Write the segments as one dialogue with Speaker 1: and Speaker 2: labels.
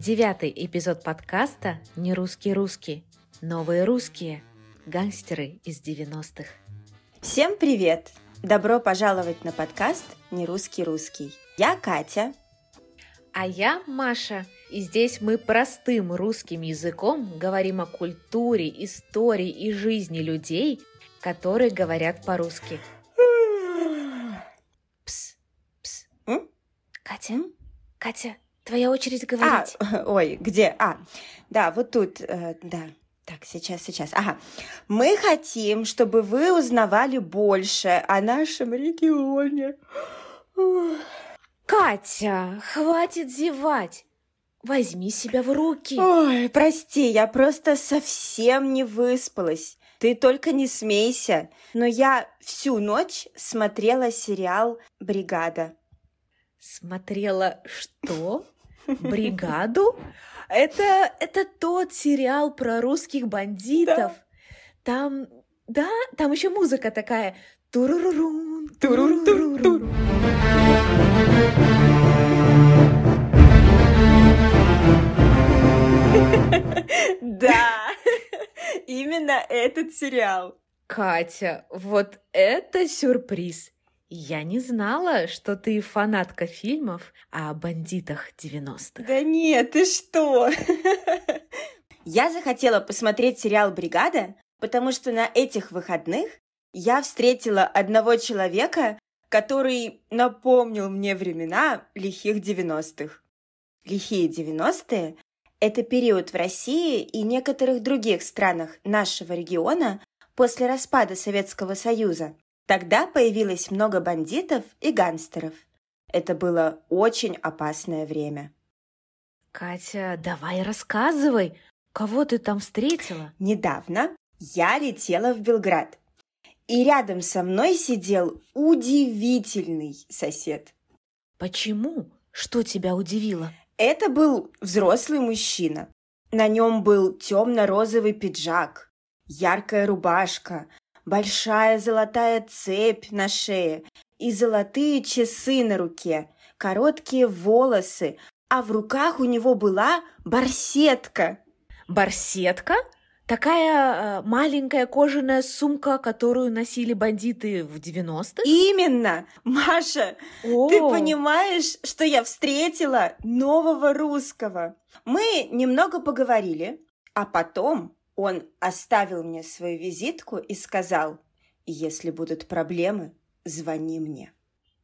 Speaker 1: Девятый эпизод подкаста «Не русский русский». Новые русские. Гангстеры из 90-х.
Speaker 2: Всем привет! Добро пожаловать на подкаст «Не русский русский». Я Катя.
Speaker 1: А я Маша. И здесь мы простым русским языком говорим о культуре, истории и жизни людей, которые говорят по-русски. Пс, пс. Катя? Катя, твоя очередь
Speaker 2: А,
Speaker 1: говорить.
Speaker 2: ой, где? А, да, вот тут, э, да. Так, сейчас, сейчас. Ага. Мы хотим, чтобы вы узнавали больше о нашем регионе.
Speaker 1: Катя, хватит зевать. Возьми себя в руки.
Speaker 2: Ой, прости, я просто совсем не выспалась. Ты только не смейся. Но я всю ночь смотрела сериал «Бригада».
Speaker 1: Смотрела что? Бригаду? Это, это тот сериал про русских бандитов. Там, да, там еще музыка такая. Турурурун,
Speaker 2: Турун-тур-тур.
Speaker 1: турурурун.
Speaker 2: Да, именно этот сериал.
Speaker 1: Катя, вот это сюрприз. Я не знала, что ты фанатка фильмов о бандитах 90-х.
Speaker 2: Да нет, ты что? Я захотела посмотреть сериал «Бригада», потому что на этих выходных я встретила одного человека, который напомнил мне времена лихих 90-х. Лихие 90-е – это период в России и некоторых других странах нашего региона после распада Советского Союза. Тогда появилось много бандитов и гангстеров. Это было очень опасное время.
Speaker 1: Катя, давай рассказывай, кого ты там встретила?
Speaker 2: Недавно я летела в Белград, и рядом со мной сидел удивительный сосед.
Speaker 1: Почему? Что тебя удивило?
Speaker 2: Это был взрослый мужчина. На нем был темно-розовый пиджак, яркая рубашка, большая золотая цепь на шее и золотые часы на руке, короткие волосы, а в руках у него была барсетка.
Speaker 1: Барсетка? Такая э, маленькая кожаная сумка, которую носили бандиты в 90-х?
Speaker 2: Именно, Маша,
Speaker 1: О,
Speaker 2: Ты понимаешь, что я встретила нового русского? Мы немного поговорили, а потом он оставил мне свою визитку и сказал, если будут проблемы, звони мне.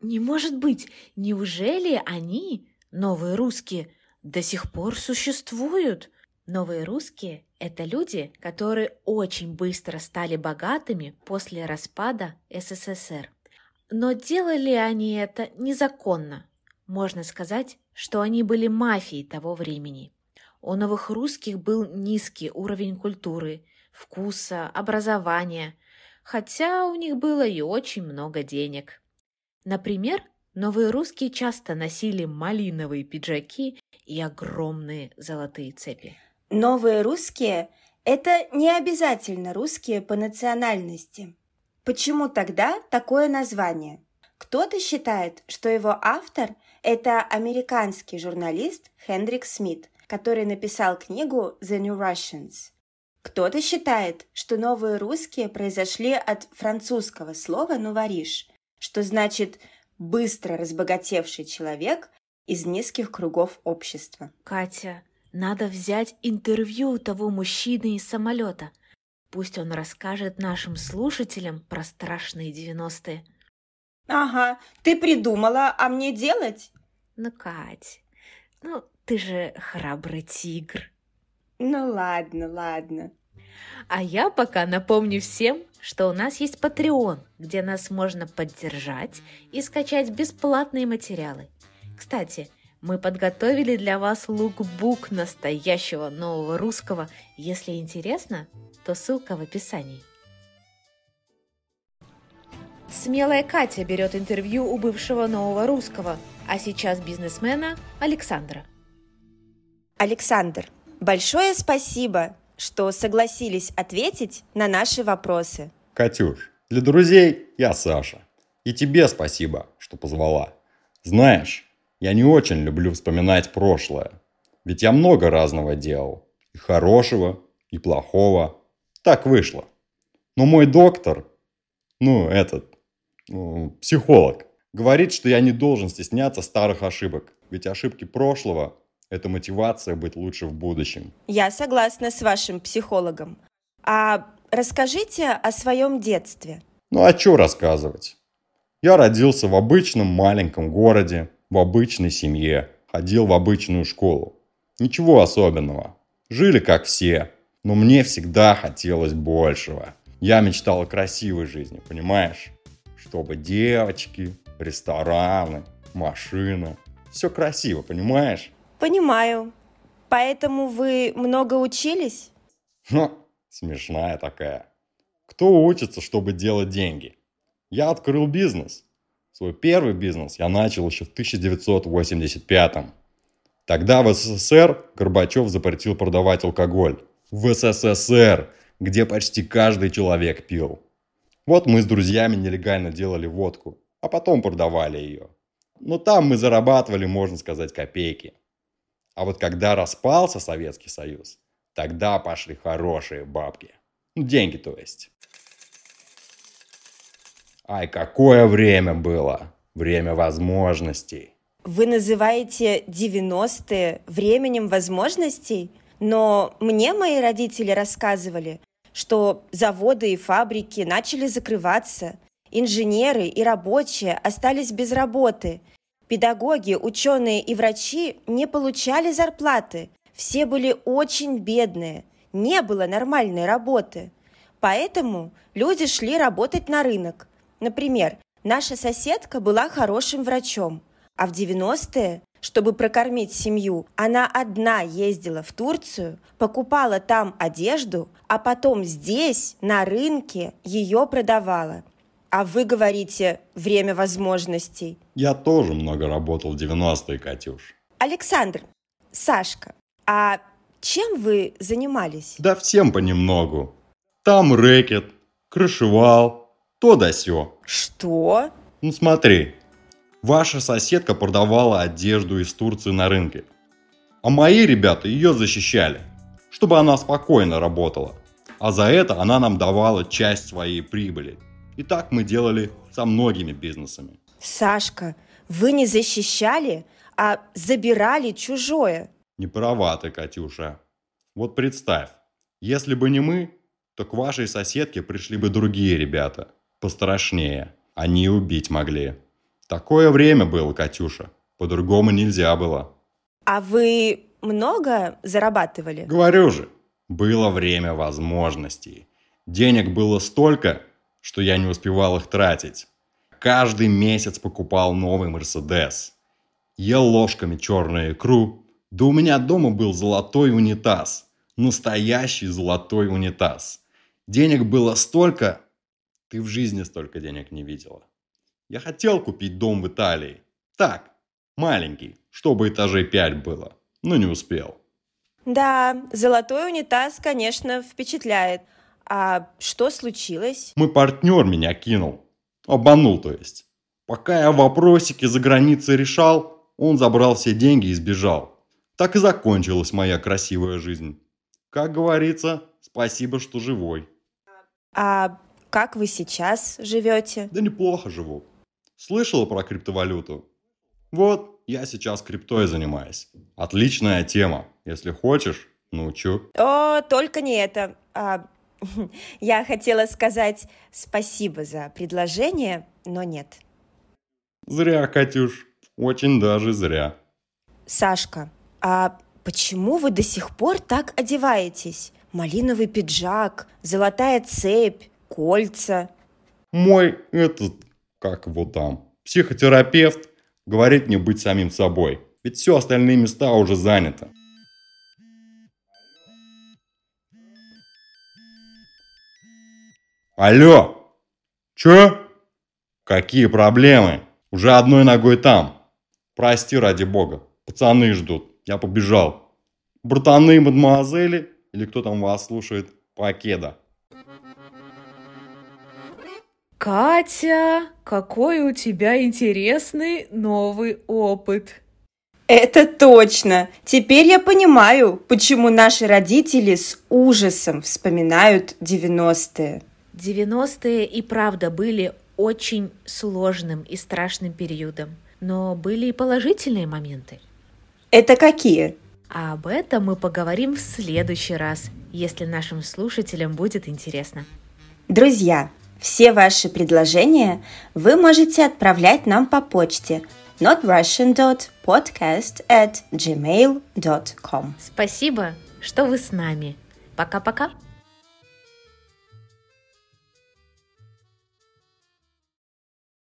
Speaker 1: Не может быть! Неужели они, новые русские, до сих пор существуют? Новые русские – это люди, которые очень быстро стали богатыми после распада СССР. Но делали они это незаконно. Можно сказать, что они были мафией того времени. У новых русских был низкий уровень культуры, вкуса, образования, хотя у них было и очень много денег. Например, новые русские часто носили малиновые пиджаки и огромные золотые цепи.
Speaker 2: Новые русские – это не обязательно русские по национальности. Почему тогда такое название? Кто-то считает, что его автор – это американский журналист Хендрик Смит, который написал книгу «The New Russians». Кто-то считает, что новые русские произошли от французского слова «нувариш», что значит «быстро разбогатевший человек из низких кругов общества».
Speaker 1: Катя, надо взять интервью у того мужчины из самолета. Пусть он расскажет нашим слушателям про страшные 90-е.
Speaker 2: Ага, ты придумала, а мне делать?
Speaker 1: Ну, Кать, ну ты же храбрый тигр.
Speaker 2: Ну ладно, ладно.
Speaker 1: А я пока напомню всем, что у нас есть Patreon, где нас можно поддержать и скачать бесплатные материалы. Кстати, мы подготовили для вас лукбук настоящего нового русского. Если интересно, то ссылка в описании. Смелая Катя берет интервью у бывшего нового русского, а сейчас бизнесмена Александра.
Speaker 2: Александр, большое спасибо, что согласились ответить на наши вопросы.
Speaker 3: Катюш, для друзей я Саша. И тебе спасибо, что позвала. Знаешь, я не очень люблю вспоминать прошлое. Ведь я много разного делал. И хорошего, и плохого. Так вышло. Но мой доктор, ну, этот, ну, психолог, говорит, что я не должен стесняться старых ошибок. Ведь ошибки прошлого – это мотивация быть лучше в будущем.
Speaker 2: Я согласна с вашим психологом. А расскажите о своем детстве.
Speaker 3: Ну а что рассказывать? Я родился в обычном маленьком городе, в обычной семье, ходил в обычную школу. Ничего особенного. Жили как все, но мне всегда хотелось большего. Я мечтал о красивой жизни, понимаешь? Чтобы девочки, рестораны, машина. Все красиво, понимаешь?
Speaker 2: Понимаю. Поэтому вы много учились?
Speaker 3: Ну, смешная такая. Кто учится, чтобы делать деньги? Я открыл бизнес. Свой первый бизнес я начал еще в 1985 -м. Тогда в СССР Горбачев запретил продавать алкоголь. В СССР, где почти каждый человек пил. Вот мы с друзьями нелегально делали водку, а потом продавали ее. Но там мы зарабатывали, можно сказать, копейки. А вот когда распался Советский Союз, тогда пошли хорошие бабки. Ну, деньги, то есть. Ай, какое время было! Время возможностей.
Speaker 2: Вы называете 90-е временем возможностей? Но мне мои родители рассказывали, что заводы и фабрики начали закрываться, инженеры и рабочие остались без работы, педагоги, ученые и врачи не получали зарплаты, все были очень бедные, не было нормальной работы. Поэтому люди шли работать на рынок. Например, наша соседка была хорошим врачом, а в 90-е, чтобы прокормить семью, она одна ездила в Турцию, покупала там одежду, а потом здесь, на рынке, ее продавала. А вы говорите «время возможностей».
Speaker 3: Я тоже много работал в 90-е, Катюш.
Speaker 2: Александр, Сашка, а чем вы занимались?
Speaker 3: Да всем понемногу. Там рэкет, крышевал, то да сё.
Speaker 2: Что?
Speaker 3: Ну смотри, Ваша соседка продавала одежду из Турции на рынке. А мои ребята ее защищали, чтобы она спокойно работала. А за это она нам давала часть своей прибыли. И так мы делали со многими бизнесами.
Speaker 2: Сашка, вы не защищали, а забирали чужое.
Speaker 3: Не права ты, Катюша. Вот представь, если бы не мы, то к вашей соседке пришли бы другие ребята, пострашнее. Они убить могли. Такое время было, Катюша. По-другому нельзя было.
Speaker 2: А вы много зарабатывали?
Speaker 3: Говорю же, было время возможностей. Денег было столько, что я не успевал их тратить. Каждый месяц покупал новый Мерседес. Ел ложками черную икру. Да у меня дома был золотой унитаз. Настоящий золотой унитаз. Денег было столько, ты в жизни столько денег не видела. Я хотел купить дом в Италии. Так, маленький, чтобы этажей пять было, но не успел.
Speaker 2: Да, золотой унитаз, конечно, впечатляет. А что случилось?
Speaker 3: Мой партнер меня кинул. Обманул, то есть. Пока я вопросики за границей решал, он забрал все деньги и сбежал. Так и закончилась моя красивая жизнь. Как говорится, спасибо, что живой.
Speaker 2: А как вы сейчас живете?
Speaker 3: Да неплохо живу. Слышала про криптовалюту? Вот, я сейчас криптой занимаюсь. Отличная тема. Если хочешь, научу.
Speaker 2: О, только не это. А, я хотела сказать спасибо за предложение, но нет.
Speaker 3: Зря, Катюш. Очень даже зря.
Speaker 2: Сашка, а почему вы до сих пор так одеваетесь? Малиновый пиджак, золотая цепь, кольца.
Speaker 3: Мой этот как его там, психотерапевт говорит мне быть самим собой. Ведь все остальные места уже заняты. Алло! Чё? Какие проблемы? Уже одной ногой там. Прости ради бога. Пацаны ждут. Я побежал. Братаны, мадемуазели, или кто там вас слушает, покеда.
Speaker 1: Катя, какой у тебя интересный новый опыт.
Speaker 2: Это точно. Теперь я понимаю, почему наши родители с ужасом вспоминают 90-е.
Speaker 1: 90-е и правда были очень сложным и страшным периодом, но были и положительные моменты.
Speaker 2: Это какие?
Speaker 1: А об этом мы поговорим в следующий раз, если нашим слушателям будет интересно.
Speaker 2: Друзья, все ваши предложения вы можете отправлять нам по почте notrussian.podcast at gmail.com
Speaker 1: Спасибо, что вы с нами. Пока-пока.